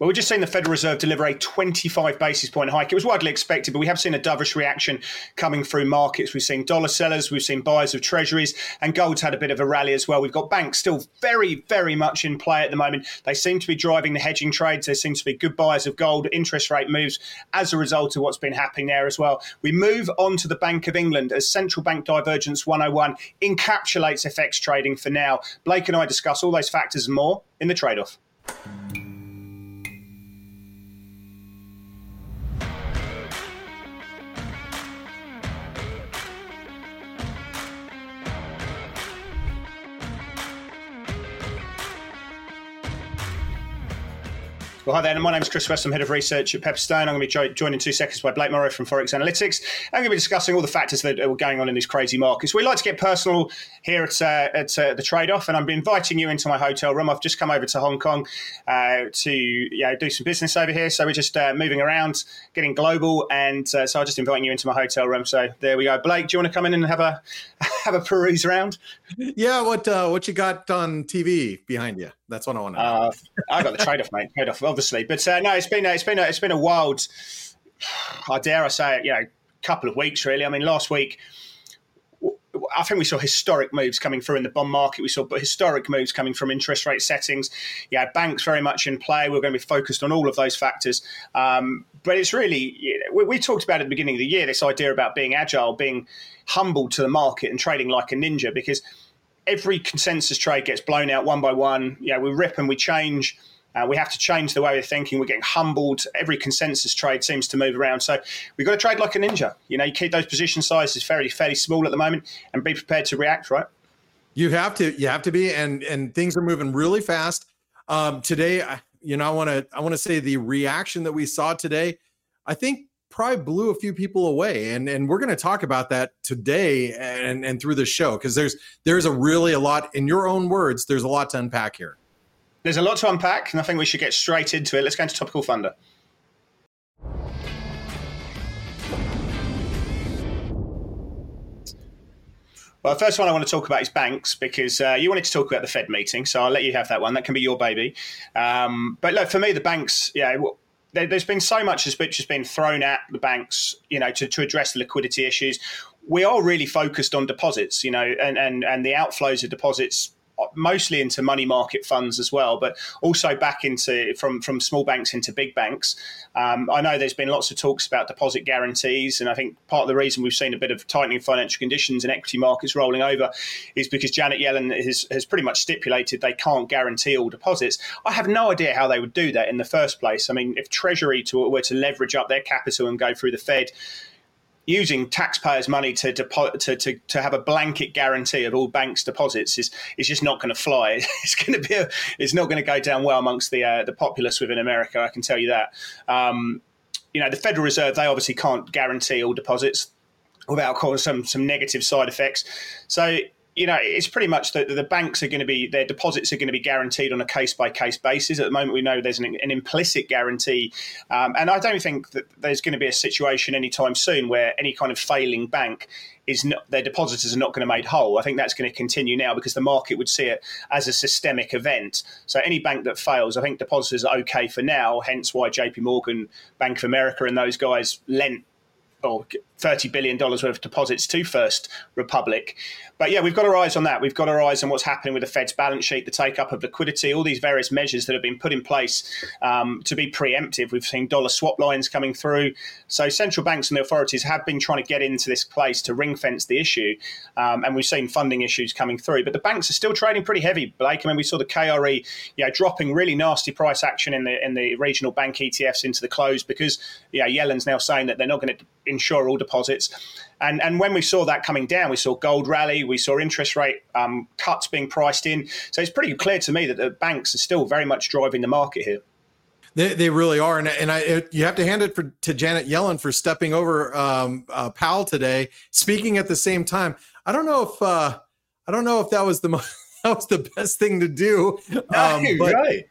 Well, we've just seen the Federal Reserve deliver a 25 basis point hike. It was widely expected, but we have seen a dovish reaction coming through markets. We've seen dollar sellers, we've seen buyers of treasuries, and gold's had a bit of a rally as well. We've got banks still very, very much in play at the moment. They seem to be driving the hedging trades. There seems to be good buyers of gold, interest rate moves as a result of what's been happening there as well. We move on to the Bank of England as central bank divergence 101 encapsulates FX trading for now. Blake and I discuss all those factors and more in the trade off. Well, hi there. My name is Chris Weston. I'm head of research at Pepperstone. I'm going to be jo- joined in two seconds by Blake Morrow from Forex Analytix. I'm going to be discussing all the factors that are going on in these crazy markets. We like to get personal here at, uh, at uh, the trade off, and I'm inviting you into my hotel room. I've just come over to Hong Kong uh, to you know, do some business over here. So we're just uh, moving around, getting global, and uh, so I'm just inviting you into my hotel room. So there we go. Blake, do you want to come in and have a have a peruse round. Yeah. What uh, what you got on TV behind you? That's what I want to know. Uh, I got the trade off, mate. Trade off, obviously, but uh, no, it's been a, it's been a, it's been a wild. I dare I say it, you know, couple of weeks really. I mean, last week. I think we saw historic moves coming through in the bond market. We saw historic moves coming from interest rate settings. Yeah, banks very much in play. We're going to be focused on all of those factors. Um, but it's really, we, we, talked about at the beginning of the year this idea about being agile, being humble to the market, and trading like a ninja because every consensus trade gets blown out one by one. Yeah, we rip and we change. Uh, we have to change the way we're thinking. We're getting humbled. Every consensus trade seems to move around. So we've got to trade like a ninja. You know, you keep those position sizes fairly fairly small at the moment, and be prepared to react. Right? You have to. You have to be, and and things are moving really fast. Um, today, you know, I want to I want to say the reaction that we saw today. I think probably blew a few people away and and we're going to talk about that today and and through the show because there's there's a really a lot in your own words there's a lot to unpack here there's a lot to unpack and i think we should get straight into it let's go into topical thunder Well, the first one I want to talk about is banks because uh, you wanted to talk about the Fed meeting, so I'll let you have that one. That can be your baby. Um, but look, for me, the banks, yeah, there, has been so much which has been thrown at the banks, you know, to, to address the liquidity issues. We are really focused on deposits, you know, and, and, and the outflows of deposits mostly into money market funds as well, but also back into from from small banks into big banks. Um, I know there's been lots of talks about deposit guarantees, and I think part of the reason we've seen a bit of tightening financial conditions and equity markets rolling over is because Janet Yellen has, has pretty much stipulated they can't guarantee all deposits. I have no idea how they would do that in the first place. I mean, if Treasury to, were to leverage up their capital and go through the Fed using taxpayers' money to, depo- to, to, to have a blanket guarantee of all banks' deposits is, is just not going to fly. It's going to be a, it's not going to go down well amongst the uh, the populace within America. I can tell you that. Um, you know, the Federal Reserve they obviously can't guarantee all deposits without causing some some negative side effects. So you know, it's pretty much that the banks are going to be their deposits are going to be guaranteed on a case by case basis. At the moment, we know there's an, an implicit guarantee, um, and I don't think that there's going to be a situation anytime soon where any kind of failing bank is not, their depositors are not going to made whole. I think that's going to continue now because the market would see it as a systemic event. So any bank that fails, I think depositors are okay for now. Hence why J.P. Morgan, Bank of America, and those guys lent or $30 billion worth of deposits to First Republic. But yeah, we've got our eyes on that. We've got our eyes on what's happening with the Fed's balance sheet, the take up of liquidity, all these various measures that have been put in place um, to be preemptive. We've seen dollar swap lines coming through. So central banks and the authorities have been trying to get into this place to ring fence the issue. Um, and we've seen funding issues coming through. But the banks are still trading pretty heavy, Blake. I mean, we saw the KRE you know, dropping really nasty price action in the in the regional bank ETFs into the close because yeah, Yellen's now saying that they're not going to insure all deposits. And, and when we saw that coming down, we saw gold rally, we saw interest rate um, cuts being priced in. So it's pretty clear to me that the banks are still very much driving the market here. They, they really are, and, and I it, you have to hand it for, to Janet Yellen for stepping over um, uh, Powell today, speaking at the same time. I don't know if uh, I don't know if that was the most, that was the best thing to do. Um, but, right.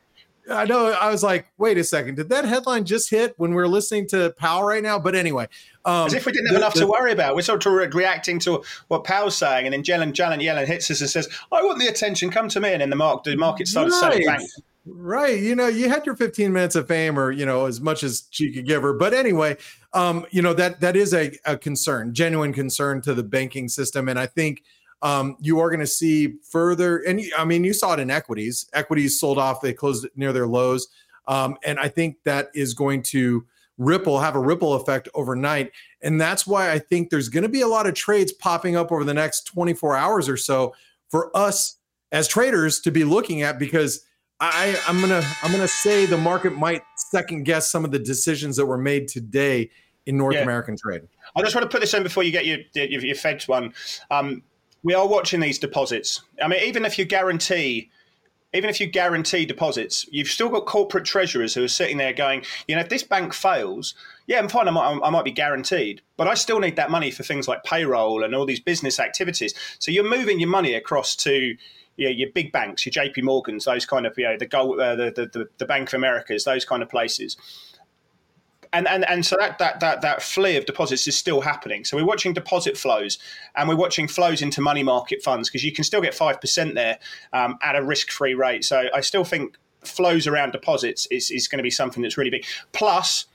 I know. I was like, wait a second. Did that headline just hit when we are listening to Powell right now? But anyway, um, as if we didn't have the, enough the, to worry about. We're sort of re- reacting to what Powell's saying, and then Jalen Jalen Yellen hits us and says, "I want the attention. Come to me." And then the market, the market started right. selling back. Right. You know, you had your 15 minutes of fame or, you know, as much as she could give her. But anyway, um, you know, that that is a, a concern, genuine concern to the banking system. And I think um, you are going to see further, and I mean, you saw it in equities. Equities sold off, they closed near their lows. Um, and I think that is going to ripple, have a ripple effect overnight. And that's why I think there's going to be a lot of trades popping up over the next 24 hours or so for us as traders to be looking at because I, I'm gonna I'm gonna say the market might second guess some of the decisions that were made today in North yeah. American trade. I just want to put this in before you get your your, your Fed's one. Um, we are watching these deposits. I mean, even if you guarantee even if you guarantee deposits, you've still got corporate treasurers who are sitting there going, you know, if this bank fails, yeah, I'm fine, I might, I might be guaranteed, but I still need that money for things like payroll and all these business activities. So you're moving your money across to you know, your big banks, your JP Morgans, those kind of, you know, the, uh, the, the, the Bank of Americas, those kind of places and and and so that that that that flee of deposits is still happening. So we're watching deposit flows, and we're watching flows into money market funds because you can still get five percent there um, at a risk free rate. So I still think flows around deposits is is going to be something that's really big. Plus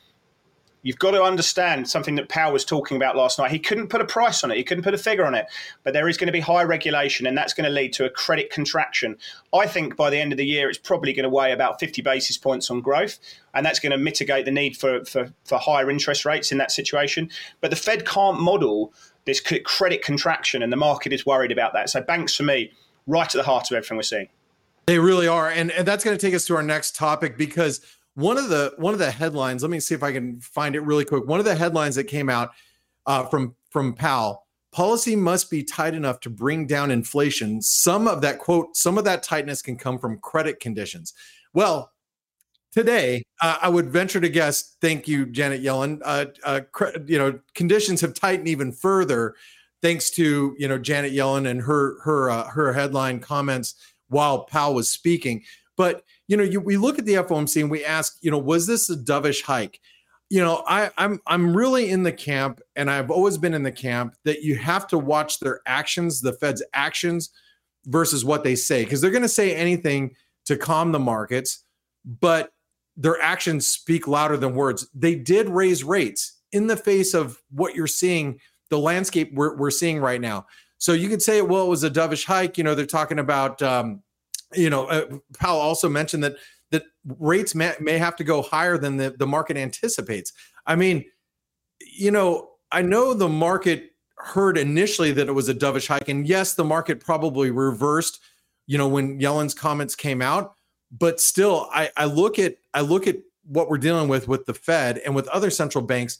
You've got to understand something that Powell was talking about last night. He couldn't put a price on it, he couldn't put a figure on it, but there is going to be high regulation, and that's going to lead to a credit contraction. I think by the end of the year, it's probably going to weigh about 50 basis points on growth, and that's going to mitigate the need for, for, for higher interest rates in that situation. But the Fed can't model this credit contraction, and the market is worried about that. So, banks for me, right at the heart of everything we're seeing. They really are. And, and that's going to take us to our next topic because one of the one of the headlines. Let me see if I can find it really quick. One of the headlines that came out uh, from from Powell: policy must be tight enough to bring down inflation. Some of that quote, some of that tightness can come from credit conditions. Well, today uh, I would venture to guess. Thank you, Janet Yellen. Uh, uh, cre- you know, conditions have tightened even further thanks to you know Janet Yellen and her her uh, her headline comments while Powell was speaking. But you know, you, we look at the FOMC and we ask, you know, was this a dovish hike? You know, I, I'm I'm really in the camp, and I've always been in the camp that you have to watch their actions, the Fed's actions, versus what they say, because they're going to say anything to calm the markets, but their actions speak louder than words. They did raise rates in the face of what you're seeing, the landscape we're, we're seeing right now. So you could say, well, it was a dovish hike. You know, they're talking about um, you know, uh, Powell also mentioned that that rates may, may have to go higher than the, the market anticipates. I mean, you know, I know the market heard initially that it was a dovish hike, and yes, the market probably reversed, you know, when Yellen's comments came out. But still, I, I look at I look at what we're dealing with with the Fed and with other central banks.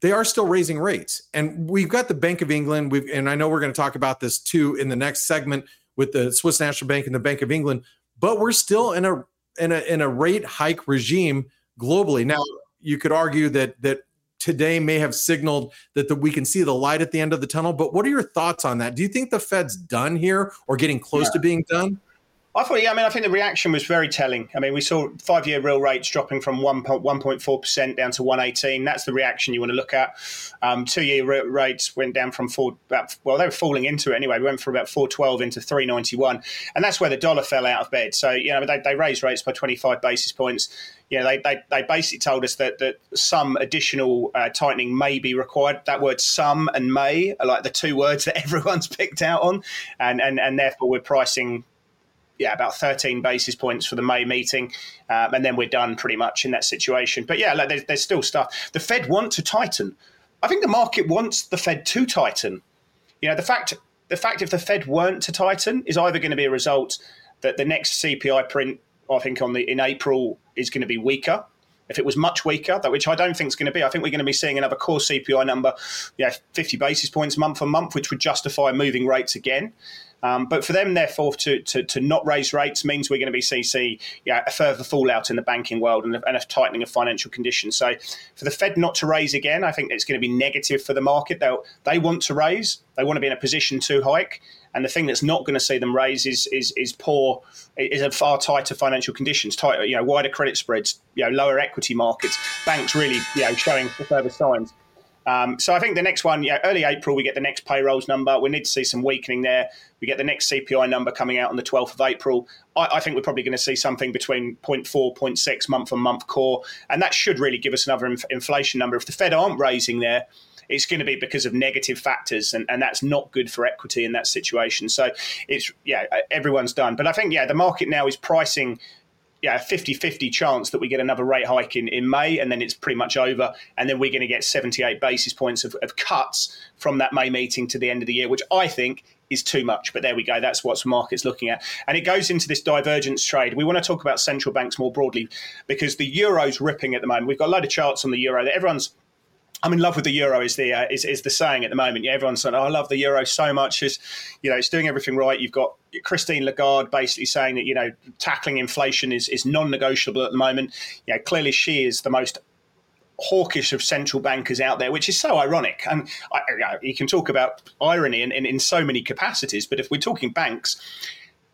They are still raising rates, and we've got the Bank of England. We've and I know we're going to talk about this too in the next segment with the Swiss National Bank and the Bank of England, but we're still in a in a in a rate hike regime globally. Now, you could argue that that today may have signaled that the, we can see the light at the end of the tunnel. But what are your thoughts on that? Do you think the Fed's done here or getting close yeah. to being done? I thought, yeah, I mean, I think the reaction was very telling. I mean, we saw five year real rates dropping from 1.4% down to 118. That's the reaction you want to look at. Um, two year rates went down from four, about, well, they were falling into it anyway. We went from about 412 into 391. And that's where the dollar fell out of bed. So, you know, they, they raised rates by 25 basis points. You know, they, they, they basically told us that, that some additional uh, tightening may be required. That word some and may are like the two words that everyone's picked out on. And, and, and therefore, we're pricing yeah, about 13 basis points for the May meeting, um, and then we're done pretty much in that situation. But yeah, like, there's, there's still stuff. The Fed want to tighten. I think the market wants the Fed to tighten. You know, the fact the fact if the Fed weren't to tighten is either going to be a result that the next CPI print, I think, on the in April is going to be weaker. If it was much weaker, that which I don't think is going to be, I think we're going to be seeing another core CPI number, yeah, 50 basis points month on month, which would justify moving rates again. Um, but for them, therefore, to, to, to not raise rates means we're going to be CC yeah, a further fallout in the banking world and a, and a tightening of financial conditions. So for the Fed not to raise again, I think it's going to be negative for the market. They they want to raise, they want to be in a position to hike. And the thing that's not going to see them raise is is, is poor, is a far tighter financial conditions, tighter, you know, wider credit spreads, you know, lower equity markets, banks really, you know, showing further signs. Um, so I think the next one, yeah, early April, we get the next payrolls number. We need to see some weakening there. We get the next CPI number coming out on the 12th of April. I, I think we're probably going to see something between 0.4, 0.6 month on month core, and that should really give us another inf- inflation number. If the Fed aren't raising there, it's going to be because of negative factors, and, and that's not good for equity in that situation. So it's yeah, everyone's done. But I think yeah, the market now is pricing yeah, 50-50 chance that we get another rate hike in, in May and then it's pretty much over. And then we're going to get 78 basis points of, of cuts from that May meeting to the end of the year, which I think is too much. But there we go. That's what market's looking at. And it goes into this divergence trade. We want to talk about central banks more broadly because the euro's ripping at the moment. We've got a load of charts on the euro that everyone's I'm in love with the euro. Is the uh, is, is the saying at the moment? Yeah, everyone's saying, "Oh, I love the euro so much." Is you know, it's doing everything right. You've got Christine Lagarde basically saying that you know tackling inflation is is non-negotiable at the moment. You know, clearly she is the most hawkish of central bankers out there, which is so ironic. And I, you can talk about irony in, in, in so many capacities, but if we're talking banks,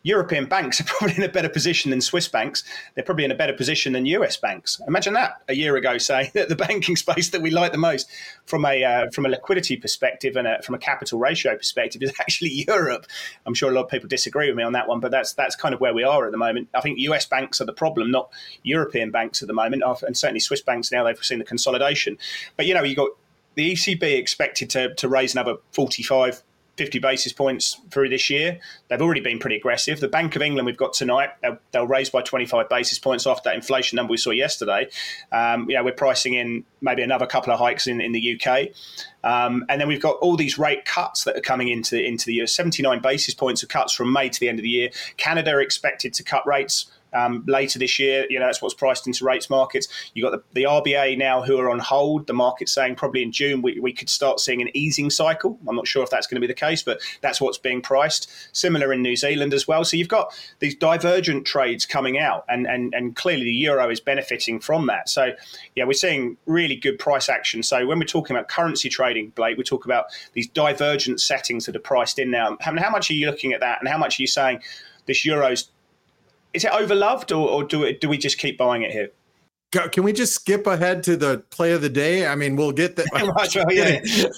European banks are probably in a better position than Swiss banks. They're probably in a better position than US banks. Imagine that a year ago, saying that the banking space that we like the most from a uh, from a liquidity perspective and a, from a capital ratio perspective is actually Europe. I'm sure a lot of people disagree with me on that one, but that's that's kind of where we are at the moment. I think US banks are the problem, not European banks at the moment, and certainly Swiss banks now they've seen the consolidation. But you know, you got the ECB expected to, to raise another 45 50 basis points through this year. They've already been pretty aggressive. The Bank of England we've got tonight, they'll, they'll raise by 25 basis points after that inflation number we saw yesterday. Um, you know, we're pricing in maybe another couple of hikes in, in the UK. Um, and then we've got all these rate cuts that are coming into, into the year 79 basis points of cuts from May to the end of the year. Canada are expected to cut rates um, later this year. You know, that's what's priced into rates markets. You've got the, the RBA now who are on hold. The market's saying probably in June we, we could start seeing an easing cycle. I'm not sure if that's going to be the case, but that's what's being priced. Similar in New Zealand as well. So you've got these divergent trades coming out, and, and, and clearly the euro is benefiting from that. So, yeah, we're seeing really good price action. So when we're talking about currency trading, Blake, we talk about these divergent settings that are priced in now. How, how much are you looking at that, and how much are you saying this euro's is it overloved, or, or do it? Do we just keep buying it here? Can we just skip ahead to the play of the day? I mean, we'll get that.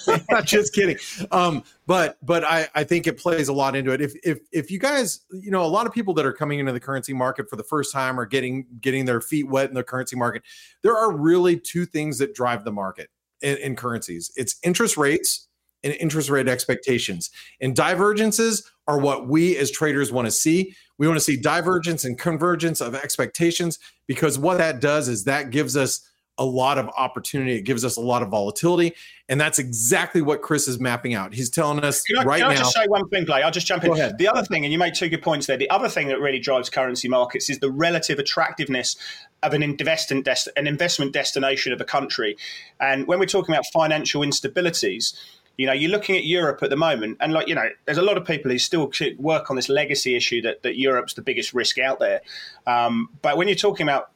I'm not just kidding. Um, but but I, I think it plays a lot into it. If if if you guys, you know, a lot of people that are coming into the currency market for the first time or getting getting their feet wet in the currency market, there are really two things that drive the market in, in currencies. It's interest rates and interest rate expectations. And divergences are what we as traders want to see. We want to see divergence and convergence of expectations because what that does is that gives us a lot of opportunity. It gives us a lot of volatility. And that's exactly what Chris is mapping out. He's telling us can I, right can now. I just say one thing, Blake? I'll just jump in. The other thing, and you made two good points there. The other thing that really drives currency markets is the relative attractiveness of an investment, an investment destination of a country. And when we're talking about financial instabilities, you know, you're looking at Europe at the moment, and like you know, there's a lot of people who still work on this legacy issue that that Europe's the biggest risk out there. Um, but when you're talking about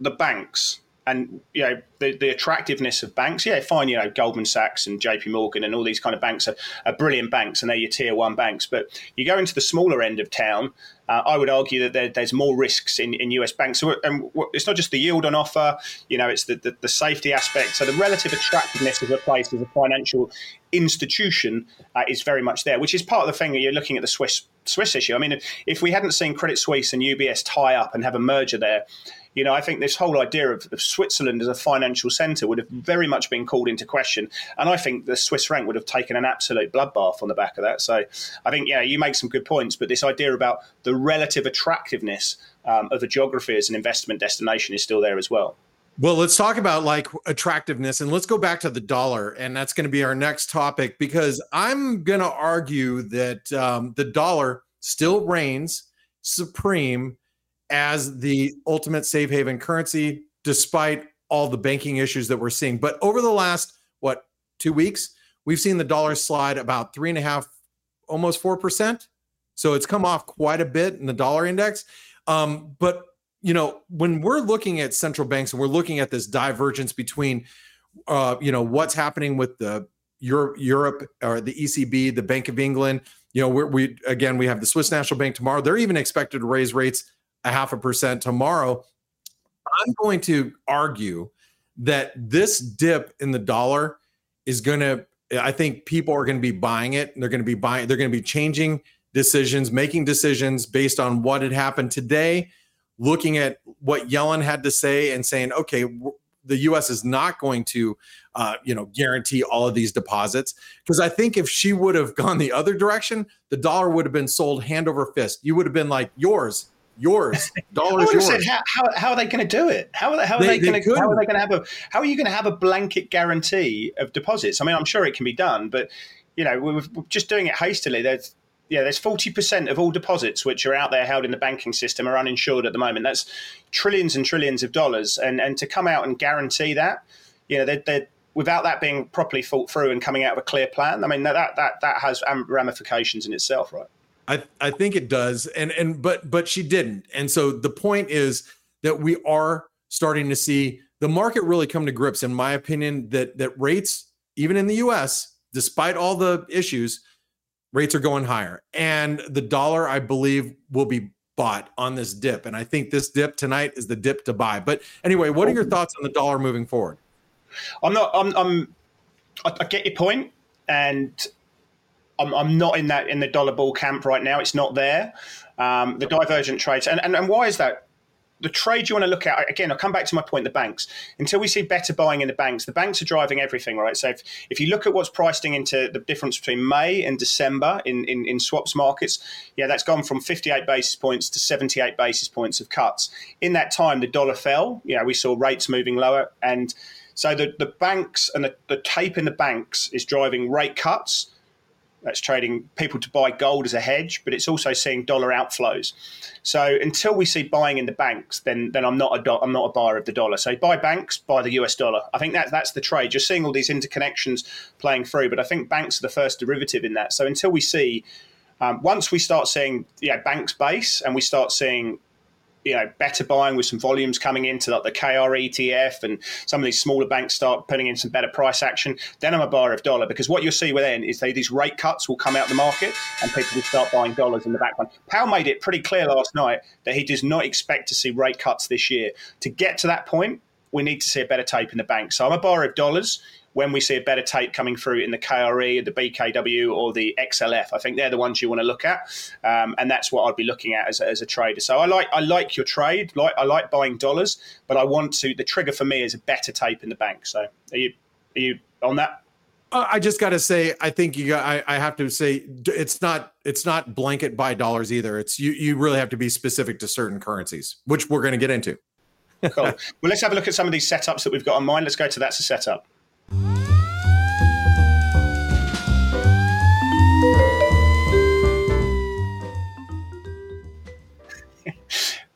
the banks and you know the, the attractiveness of banks, yeah, fine. You know, Goldman Sachs and J.P. Morgan and all these kind of banks are, are brilliant banks, and they're your tier one banks. But you go into the smaller end of town, uh, I would argue that there, there's more risks in, in US banks. So, and it's not just the yield on offer, you know, it's the, the, the safety aspect. So the relative attractiveness of a place as a financial institution uh, is very much there, which is part of the thing that you're looking at the Swiss Swiss issue. I mean, if, if we hadn't seen Credit Suisse and UBS tie up and have a merger there, you know, I think this whole idea of, of Switzerland as a financial centre would have very much been called into question. And I think the Swiss franc would have taken an absolute bloodbath on the back of that. So I think, yeah, you make some good points, but this idea about the relative attractiveness um, of a geography as an investment destination is still there as well. Well, let's talk about like attractiveness and let's go back to the dollar. And that's going to be our next topic because I'm going to argue that um, the dollar still reigns supreme as the ultimate safe haven currency, despite all the banking issues that we're seeing. But over the last, what, two weeks, we've seen the dollar slide about three and a half, almost 4%. So it's come off quite a bit in the dollar index. Um, but, you know, when we're looking at central banks and we're looking at this divergence between, uh, you know, what's happening with the Europe, Europe or the ECB, the Bank of England, you know, we again we have the Swiss National Bank tomorrow. They're even expected to raise rates a half a percent tomorrow. I'm going to argue that this dip in the dollar is going to I think people are going to be buying it. They're going to be buying. They're going to be changing decisions, making decisions based on what had happened today, looking at what Yellen had to say, and saying, okay, the U.S. is not going to, uh, you know, guarantee all of these deposits. Because I think if she would have gone the other direction, the dollar would have been sold hand over fist. You would have been like, yours, yours, dollars yours. Said, how, how, how, are they going to do it? How, how are they, they going to? How are they going to have a? How are you going to have a blanket guarantee of deposits? I mean, I'm sure it can be done, but you know, we're just doing it hastily. There's yeah, there's 40% of all deposits which are out there held in the banking system are uninsured at the moment. That's trillions and trillions of dollars. And and to come out and guarantee that, you know, they're, they're without that being properly thought through and coming out of a clear plan, I mean, that that that has ramifications in itself, right? I, I think it does. And and but but she didn't. And so the point is that we are starting to see the market really come to grips, in my opinion, that that rates, even in the US, despite all the issues, rates are going higher. And the dollar, I believe, will be bought on this dip. And I think this dip tonight is the dip to buy. But anyway, what are your oh. thoughts on the dollar moving forward? I'm not I'm, I'm I get your point and I'm, I'm not in that in the dollar ball camp right now. It's not there. Um, the divergent trades, and, and and why is that? The trade you want to look at again. I'll come back to my point. The banks. Until we see better buying in the banks, the banks are driving everything, right? So if, if you look at what's priced into the difference between May and December in, in in swaps markets, yeah, that's gone from 58 basis points to 78 basis points of cuts. In that time, the dollar fell. Yeah, we saw rates moving lower, and so the the banks and the, the tape in the banks is driving rate cuts that's trading people to buy gold as a hedge, but it's also seeing dollar outflows. So until we see buying in the banks, then then I'm not a do- I'm not a buyer of the dollar. So buy banks, buy the US dollar. I think that that's the trade. You're seeing all these interconnections playing through, but I think banks are the first derivative in that. So until we see um, once we start seeing yeah, banks base and we start seeing you know better buying with some volumes coming into like the KR ETF and some of these smaller banks start putting in some better price action, then I'm a buyer of dollar because what you'll see then is they, these rate cuts will come out the market and people will start buying dollars in the background. Powell made it pretty clear last night that he does not expect to see rate cuts this year. To get to that point, we need to see a better tape in the bank. So I'm a buyer of dollars when we see a better tape coming through in the KRE, the BKW, or the XLF. I think they're the ones you want to look at, um, and that's what I'd be looking at as, as a trader. So I like I like your trade. Like I like buying dollars, but I want to. The trigger for me is a better tape in the bank. So are you are you on that? I just got to say, I think you got. I, I, have to say, it's not. It's not blanket buy dollars either. It's you. You really have to be specific to certain currencies, which we're going to get into. cool. Well, let's have a look at some of these setups that we've got on mind. Let's go to that's a setup. Mm.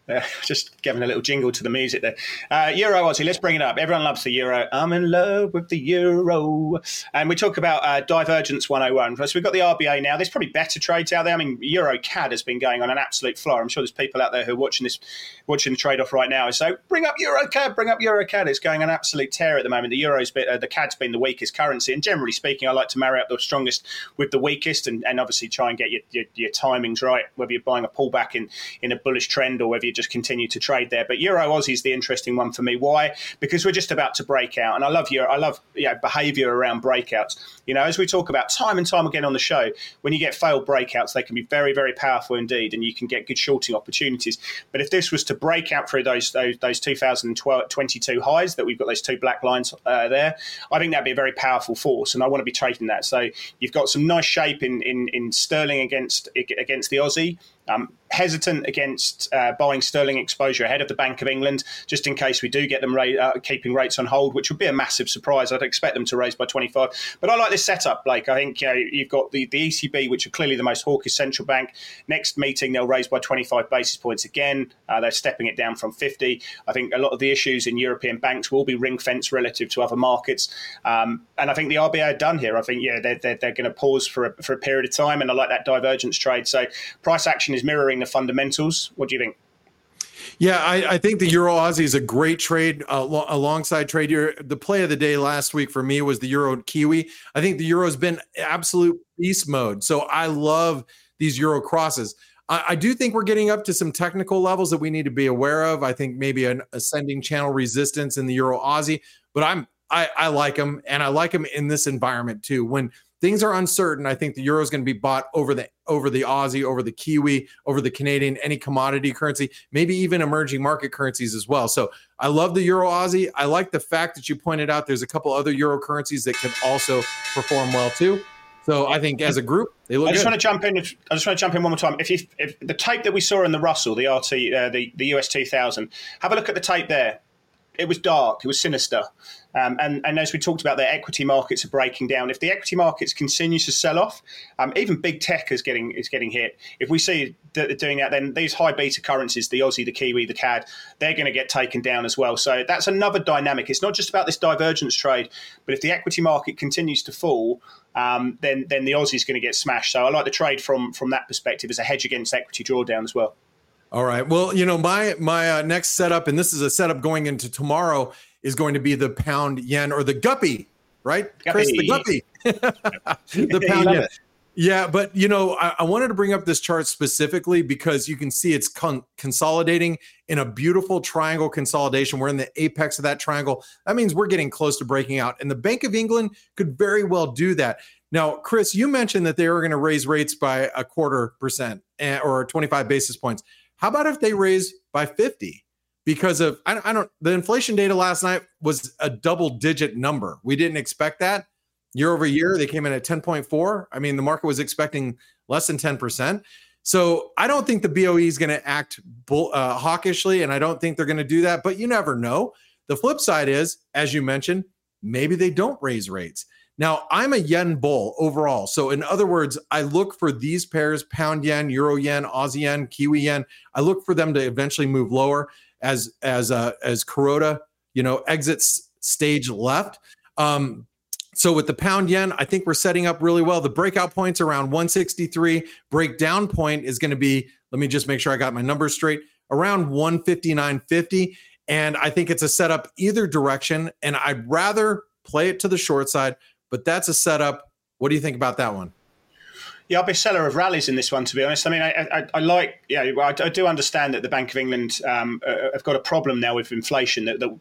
Uh, just giving a little jingle to the music there. Uh, Euro Aussie, let's bring it up. Everyone loves the Euro. I'm in love with the Euro. And we talk about uh, Divergence 101. So we've got the RBA now. There's probably better trades out there. I mean, Euro CAD has been going on an absolute floor. I'm sure there's people out there who are watching this, watching the trade off right now. So bring up Euro CAD, bring up Euro CAD. It's going an absolute tear at the moment. The Euro's been, uh, the CAD's been the weakest currency. And generally speaking, I like to marry up the strongest with the weakest and, and obviously try and get your, your, your timings right, whether you're buying a pullback in, in a bullish trend or whether you're just continue to trade there. But Euro Aussie is the interesting one for me. Why? Because we're just about to break out, and I love Euro. I love you know, behaviour around breakouts. You know, as we talk about time and time again on the show, when you get failed breakouts, they can be very, very powerful indeed, and you can get good shorting opportunities. But if this was to break out through those those, those 2022 highs that we've got those two black lines uh, there, I think that'd be a very powerful force, and I want to be trading that. So you've got some nice shape in in, in sterling against against the Aussie. Um, hesitant against uh, buying sterling exposure ahead of the Bank of England, just in case we do get them ra- uh, keeping rates on hold, which would be a massive surprise. I'd expect them to raise by 25. But I like this setup, Blake. I think you know, you've got the, the ECB, which are clearly the most hawkish central bank. Next meeting, they'll raise by 25 basis points again. Uh, they're stepping it down from 50. I think a lot of the issues in European banks will be ring fenced relative to other markets. Um, and I think the RBA are done here. I think, yeah, they're, they're, they're going to pause for a, for a period of time. And I like that divergence trade. So price action is mirroring the fundamentals. What do you think? Yeah, I, I, think the Euro Aussie is a great trade uh, alongside trade. Your, the play of the day last week for me was the Euro Kiwi. I think the Euro's been absolute beast mode. So I love these Euro crosses. I, I, do think we're getting up to some technical levels that we need to be aware of. I think maybe an ascending channel resistance in the Euro Aussie, but I'm I, I like them, and I like them in this environment too. When things are uncertain, I think the euro is going to be bought over the over the Aussie, over the Kiwi, over the Canadian, any commodity currency, maybe even emerging market currencies as well. So I love the euro Aussie. I like the fact that you pointed out there's a couple other euro currencies that could also perform well too. So I think as a group, they look. I just good. want to jump in. I just want to jump in one more time. If you if the tape that we saw in the Russell, the RT, uh, the the US 2000, have a look at the tape there. It was dark. It was sinister. Um, and, and as we talked about, the equity markets are breaking down. If the equity markets continue to sell off, um, even big tech is getting is getting hit. If we see that they're doing that, then these high beta currencies, the Aussie, the Kiwi, the CAD, they're going to get taken down as well. So that's another dynamic. It's not just about this divergence trade, but if the equity market continues to fall, um, then then the Aussie is going to get smashed. So I like the trade from from that perspective as a hedge against equity drawdown as well. All right. Well, you know, my my uh, next setup, and this is a setup going into tomorrow, is going to be the pound yen or the guppy, right, guppy. Chris? The guppy, the pound yen. It. Yeah, but you know, I, I, wanted to bring up this chart specifically because you can see it's con- consolidating in a beautiful triangle consolidation. We're in the apex of that triangle. That means we're getting close to breaking out, and the Bank of England could very well do that. Now, Chris, you mentioned that they were going to raise rates by a quarter percent eh, or 25 basis points. How about if they raise by 50? Because of I, I don't the inflation data last night was a double digit number. We didn't expect that year over year. They came in at 10.4. I mean, the market was expecting less than 10%. So I don't think the BOE is going to act bull, uh, hawkishly, and I don't think they're going to do that. But you never know. The flip side is, as you mentioned, maybe they don't raise rates. Now, I'm a yen bull overall. So, in other words, I look for these pairs pound yen, euro yen, Aussie yen, Kiwi yen. I look for them to eventually move lower as as uh, as Kuroda, you know, exits stage left. Um, so with the pound yen, I think we're setting up really well. The breakout points around 163. Breakdown point is going to be, let me just make sure I got my numbers straight, around 159.50. And I think it's a setup either direction. And I'd rather play it to the short side but that's a setup. What do you think about that one? Yeah, I'll be a seller of rallies in this one, to be honest. I mean, I, I, I like, yeah, I, I, do understand that the Bank of England um, uh, have got a problem now with inflation that, that,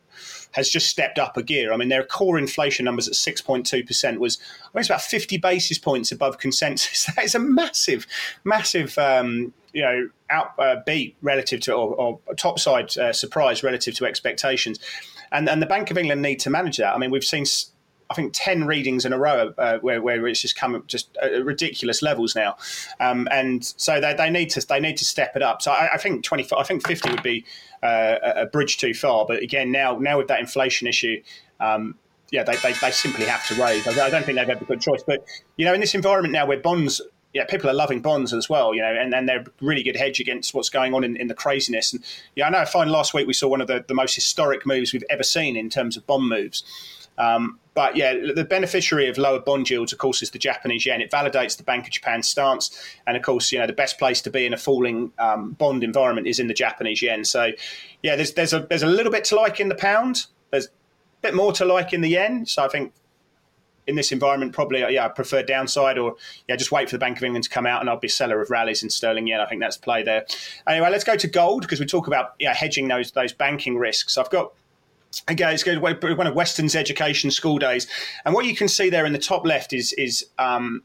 has just stepped up a gear. I mean, their core inflation numbers at 6.2% was, I it's about 50 basis points above consensus. that is a massive, massive, um, you know, out uh, relative to, or, or topside uh, surprise relative to expectations. And, and the Bank of England need to manage that. I mean, we've seen I think ten readings in a row uh, where, where it's just come just uh, ridiculous levels now, um, and so they, they need to they need to step it up. So I, I think twenty I think fifty would be uh, a bridge too far. But again, now now with that inflation issue. Um, yeah, they, they, they simply have to raise. I don't think they've had a good choice. But, you know, in this environment now where bonds yeah, people are loving bonds as well, you know, and, and they're really good hedge against what's going on in, in the craziness. And yeah, I know I find last week we saw one of the, the most historic moves we've ever seen in terms of bond moves. Um, but yeah, the beneficiary of lower bond yields, of course, is the Japanese yen. It validates the Bank of Japan's stance, and of course, you know the best place to be in a falling um, bond environment is in the Japanese yen. So, yeah, there's there's a there's a little bit to like in the pound. There's a bit more to like in the yen. So I think in this environment, probably yeah, I prefer downside or yeah, just wait for the Bank of England to come out, and I'll be seller of rallies in sterling yen. I think that's play there. Anyway, let's go to gold because we talk about yeah hedging those those banking risks. I've got Again, it's good, one of Weston's education school days, and what you can see there in the top left is is um,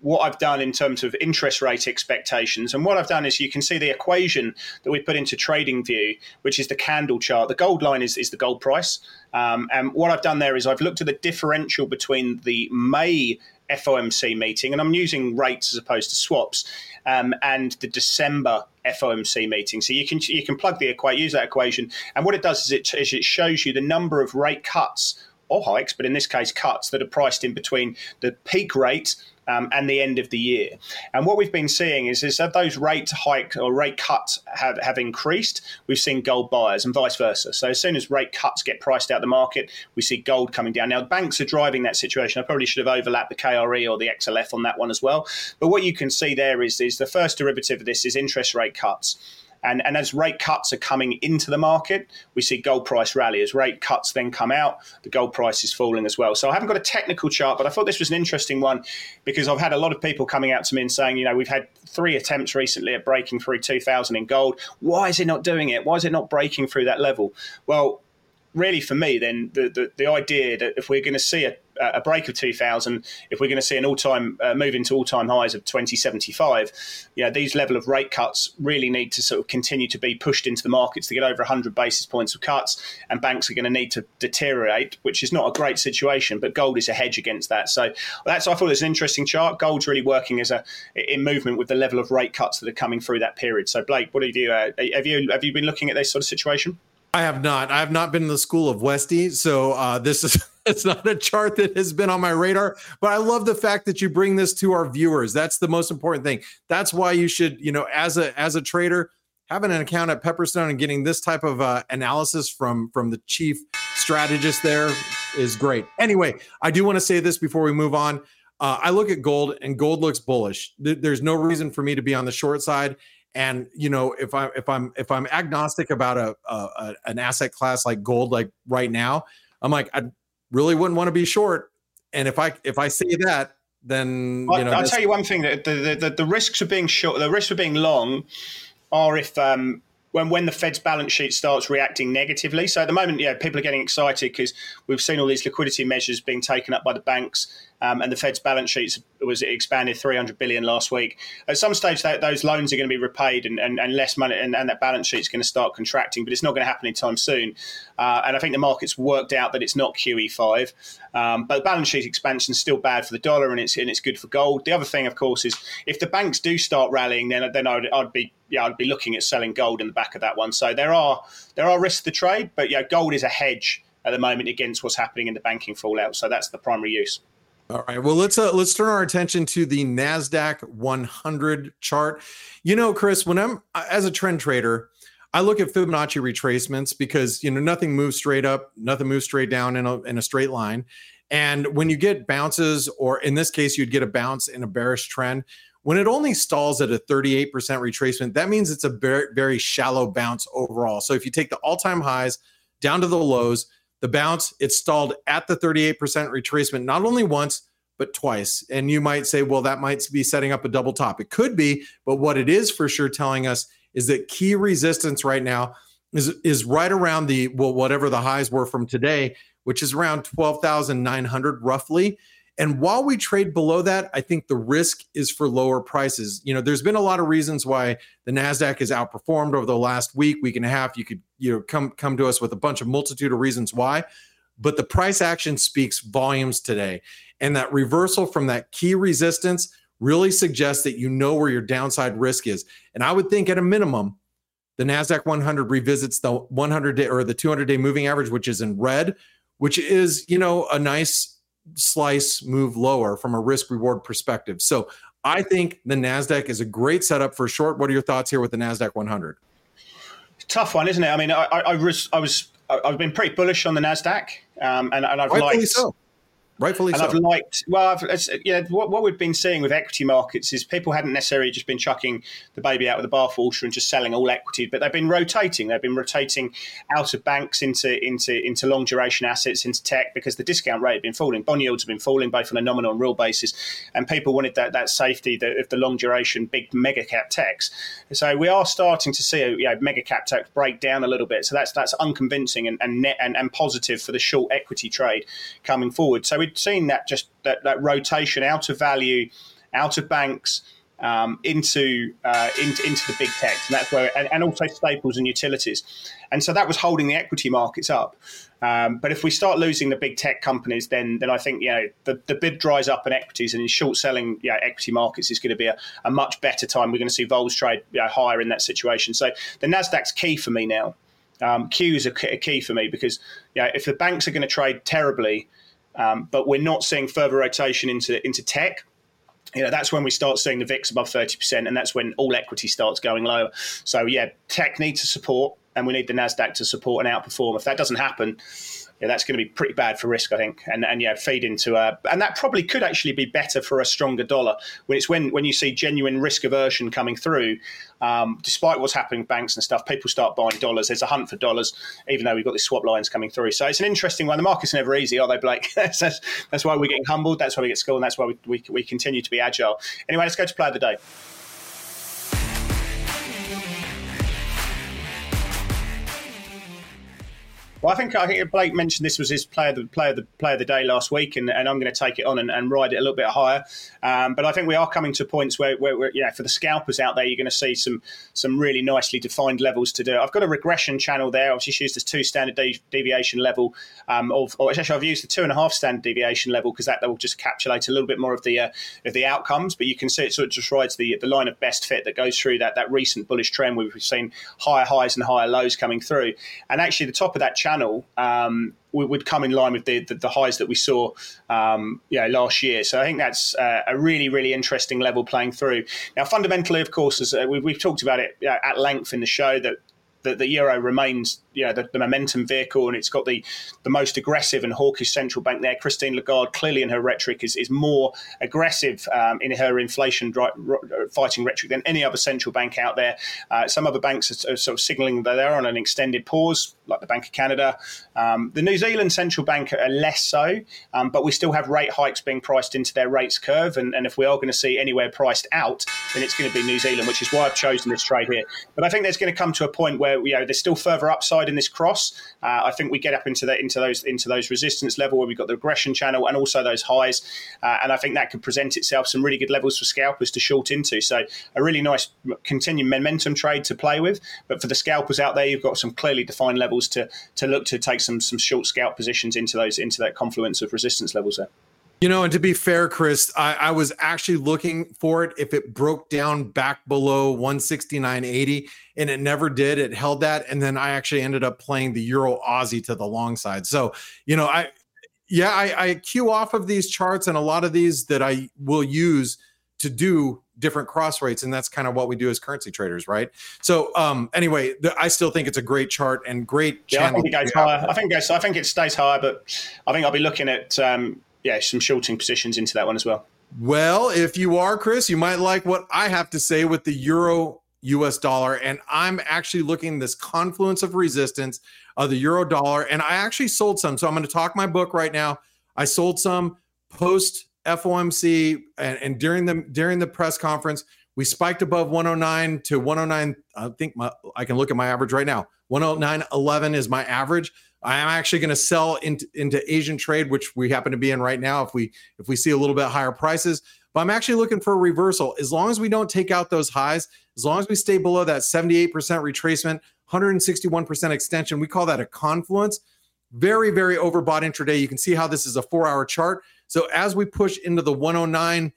what I've done in terms of interest rate expectations. And what I've done is you can see the equation that we put into TradingView, which is the candle chart. The gold line is, is the gold price. Um, and what I've done there is I've looked at the differential between the May FOMC meeting, and I'm using rates as opposed to swaps, um, and the December FOMC meeting. So you can you can plug the equation, use that equation, and what it does is it, is it shows you the number of rate cuts or hikes, but in this case cuts that are priced in between the peak rate um, and the end of the year. And what we've been seeing is, is that those rate hike or rate cuts have, have increased, we've seen gold buyers and vice versa. So as soon as rate cuts get priced out the market, we see gold coming down. Now, banks are driving that situation. I probably should have overlapped the KRE or the XLF on that one as well. But what you can see there is, is the first derivative of this is interest rate cuts. And, and as rate cuts are coming into the market, we see gold price rally. As rate cuts then come out, the gold price is falling as well. So I haven't got a technical chart, but I thought this was an interesting one because I've had a lot of people coming out to me and saying, you know, we've had three attempts recently at breaking through 2000 in gold. Why is it not doing it? Why is it not breaking through that level? Well, really, for me, then the, the, the idea that if we're going to see a, a break of 2000, if we're going to see an all-time uh, move into all-time highs of 2075, you know, these level of rate cuts really need to sort of continue to be pushed into the markets to get over 100 basis points of cuts, and banks are going to need to deteriorate, which is not a great situation, but gold is a hedge against that. So that's I thought it was an interesting chart. Gold's really working as a in movement with the level of rate cuts that are coming through that period. So Blake, what do you? Uh, have you have you been looking at this sort of situation? I have not. I have not been in the school of Westy, so uh, this is it's not a chart that has been on my radar. But I love the fact that you bring this to our viewers. That's the most important thing. That's why you should, you know, as a as a trader, having an account at Pepperstone and getting this type of uh, analysis from from the chief strategist there is great. Anyway, I do want to say this before we move on. Uh, I look at gold, and gold looks bullish. There's no reason for me to be on the short side. And you know, if I if I'm if I'm agnostic about a, a an asset class like gold, like right now, I'm like I really wouldn't want to be short. And if I if I say that, then you know, I'll tell you one thing: that the, the the risks of being short, the risks of being long, are if um, when when the Fed's balance sheet starts reacting negatively. So at the moment, yeah, people are getting excited because we've seen all these liquidity measures being taken up by the banks, um, and the Fed's balance sheets was expanded 300 billion last week. At some stage, that, those loans are going to be repaid, and, and, and less money, and, and that balance sheet is going to start contracting. But it's not going to happen anytime soon. Uh, and I think the market's worked out that it's not QE5. Um, but balance sheet expansion is still bad for the dollar, and it's and it's good for gold. The other thing, of course, is if the banks do start rallying, then then I'd, I'd be yeah, I'd be looking at selling gold in the back of that one. So there are there are risks to trade, but yeah, gold is a hedge at the moment against what's happening in the banking fallout. So that's the primary use. All right. Well, let's uh, let's turn our attention to the Nasdaq 100 chart. You know, Chris, when I'm as a trend trader, I look at Fibonacci retracements because you know nothing moves straight up, nothing moves straight down in a in a straight line. And when you get bounces, or in this case, you'd get a bounce in a bearish trend, when it only stalls at a 38% retracement, that means it's a very, very shallow bounce overall. So if you take the all time highs down to the lows, the bounce, it stalled at the 38% retracement, not only once, but twice. And you might say, well, that might be setting up a double top. It could be, but what it is for sure telling us is that key resistance right now is, is right around the, well, whatever the highs were from today, which is around 12,900 roughly. And while we trade below that, I think the risk is for lower prices. You know, there's been a lot of reasons why the Nasdaq has outperformed over the last week, week and a half. You could, you know, come come to us with a bunch of multitude of reasons why, but the price action speaks volumes today. And that reversal from that key resistance really suggests that you know where your downside risk is. And I would think at a minimum, the Nasdaq 100 revisits the 100 day or the 200 day moving average, which is in red, which is, you know, a nice slice move lower from a risk reward perspective. So I think the NASDAQ is a great setup for short. What are your thoughts here with the NASDAQ 100? Tough one, isn't it? I mean, I, I, I was, I was, I've been pretty bullish on the NASDAQ um, and, and I've Rightfully liked. so. Rightfully and so. I've liked well, I've, yeah. What, what, we've been seeing with equity markets is people hadn't necessarily just been chucking the baby out with the bathwater and just selling all equity, but they've been rotating. They've been rotating out of banks into into into long duration assets, into tech because the discount rate had been falling. Bond yields have been falling both on a nominal and real basis, and people wanted that that safety that of the long duration big mega cap techs. So we are starting to see you know, mega cap tech break down a little bit. So that's that's unconvincing and and net and, and positive for the short equity trade coming forward. So we we've seen that just that, that rotation out of value, out of banks. Um, into, uh, into into the big techs, and that's where, and, and, also staples and utilities, and so that was holding the equity markets up. Um, but if we start losing the big tech companies, then then I think you know the, the bid dries up in equities, and in short selling yeah, equity markets is going to be a, a much better time. We're going to see vols trade you know, higher in that situation. So the Nasdaq's key for me now. Um, Q is a key for me because yeah, if the banks are going to trade terribly, um, but we're not seeing further rotation into into tech. You know, that's when we start seeing the VIX above 30%, and that's when all equity starts going lower. So, yeah, tech needs to support, and we need the NASDAQ to support and outperform. If that doesn't happen, yeah, that's going to be pretty bad for risk, I think, and and yeah, feed into a, and that probably could actually be better for a stronger dollar when it's when when you see genuine risk aversion coming through, um, despite what's happening with banks and stuff, people start buying dollars. There's a hunt for dollars, even though we've got these swap lines coming through. So it's an interesting one. The market's never easy, are they, Blake? that's, that's, that's why we're getting humbled. That's why we get schooled, and that's why we, we, we continue to be agile. Anyway, let's go to play of the day. Well, I think I think Blake mentioned this was his player the player the player of the day last week, and, and I'm going to take it on and, and ride it a little bit higher. Um, but I think we are coming to points where, where, where, yeah, for the scalpers out there, you're going to see some some really nicely defined levels to do. I've got a regression channel there. I've just used this two standard de- deviation level um, of, or actually I've used the two and a half standard deviation level because that, that will just encapsulate a little bit more of the uh, of the outcomes. But you can see it sort of just rides the the line of best fit that goes through that that recent bullish trend where we've seen higher highs and higher lows coming through. And actually, the top of that channel. Um, would come in line with the, the, the highs that we saw um, you know, last year. So I think that's uh, a really, really interesting level playing through. Now, fundamentally, of course, as uh, we've, we've, talked about it uh, at length in the show, that the, the euro remains know, the, the, momentum vehicle, and it's got the, the most aggressive and hawkish central bank there. Christine Lagarde, clearly in her rhetoric, is, is more aggressive um, in her inflation fighting rhetoric than any other central bank out there. Uh, some other banks are, are sort of signalling that they're on an extended pause, like the Bank of Canada. Um, the New Zealand central bank are less so, um, but we still have rate hikes being priced into their rates curve. And, and if we are going to see anywhere priced out, then it's going to be New Zealand, which is why I've chosen this trade here. But I think there's going to come to a point where you know there's still further upside in this cross. Uh, I think we get up into that into those into those resistance level where we've got the regression channel and also those highs, uh, and I think that could present itself some really good levels for scalpers to short into. So a really nice continued momentum trade to play with. But for the scalpers out there, you've got some clearly defined levels to to look to take some some short scalp positions into those into that confluence of resistance levels there. You know, and to be fair, Chris, I, I, was actually looking for it if it broke down back below 169.80, and it never did. It held that, and then I actually ended up playing the Euro Aussie to the long side. So, you know, I yeah, I, I cue off of these charts and a lot of these that I will use to do different cross rates and that's kind of what we do as currency traders right so um anyway the, i still think it's a great chart and great yeah, i think it goes higher i think it goes, i think it stays higher but i think i'll be looking at um yeah, some shorting positions into that one as well. Well, if you are, Chris, you might like what I have to say with the euro US dollar. And I'm actually looking this confluence of resistance of the euro dollar. And I actually sold some. So I'm going to talk my book right now. I sold some post FOMC and, and during the during the press conference, we spiked above 109 to 109. I think my, I can look at my average right now. 109.11 is my average. I'm actually going to sell into, into Asian trade, which we happen to be in right now. If we if we see a little bit higher prices, but I'm actually looking for a reversal. As long as we don't take out those highs, as long as we stay below that 78% retracement, 161% extension, we call that a confluence. Very very overbought intraday. You can see how this is a four hour chart. So as we push into the 109.10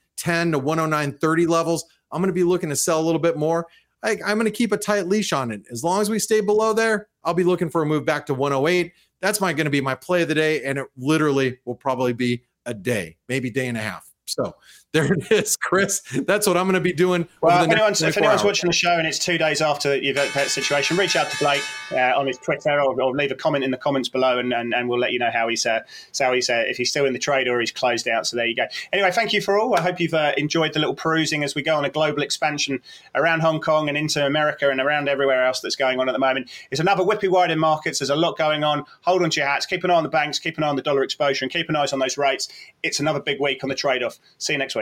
to 109.30 levels, I'm going to be looking to sell a little bit more. I, I'm going to keep a tight leash on it. As long as we stay below there, I'll be looking for a move back to 108. That's my going to be my play of the day, and it literally will probably be a day, maybe day and a half. So there it is, Chris. That's what I'm going to be doing. Well, if anyone's, if anyone's watching the show and it's two days after you've had that situation, reach out to Blake uh, on his Twitter or, or, leave a comment in the comments below, and, and, and we'll let you know how he's uh, how he's uh, if he's still in the trade or he's closed out. So there you go. Anyway, thank you for all. I hope you've uh, enjoyed the little perusing as we go on a global expansion around Hong Kong and into America and around everywhere else that's going on at the moment. It's another whippy wide in markets. There's a lot going on. Hold on to your hats. Keep an eye on the banks. Keep an eye on the dollar exposure, and keep an eye on those rates. It's another big week on the trade off. See you next week.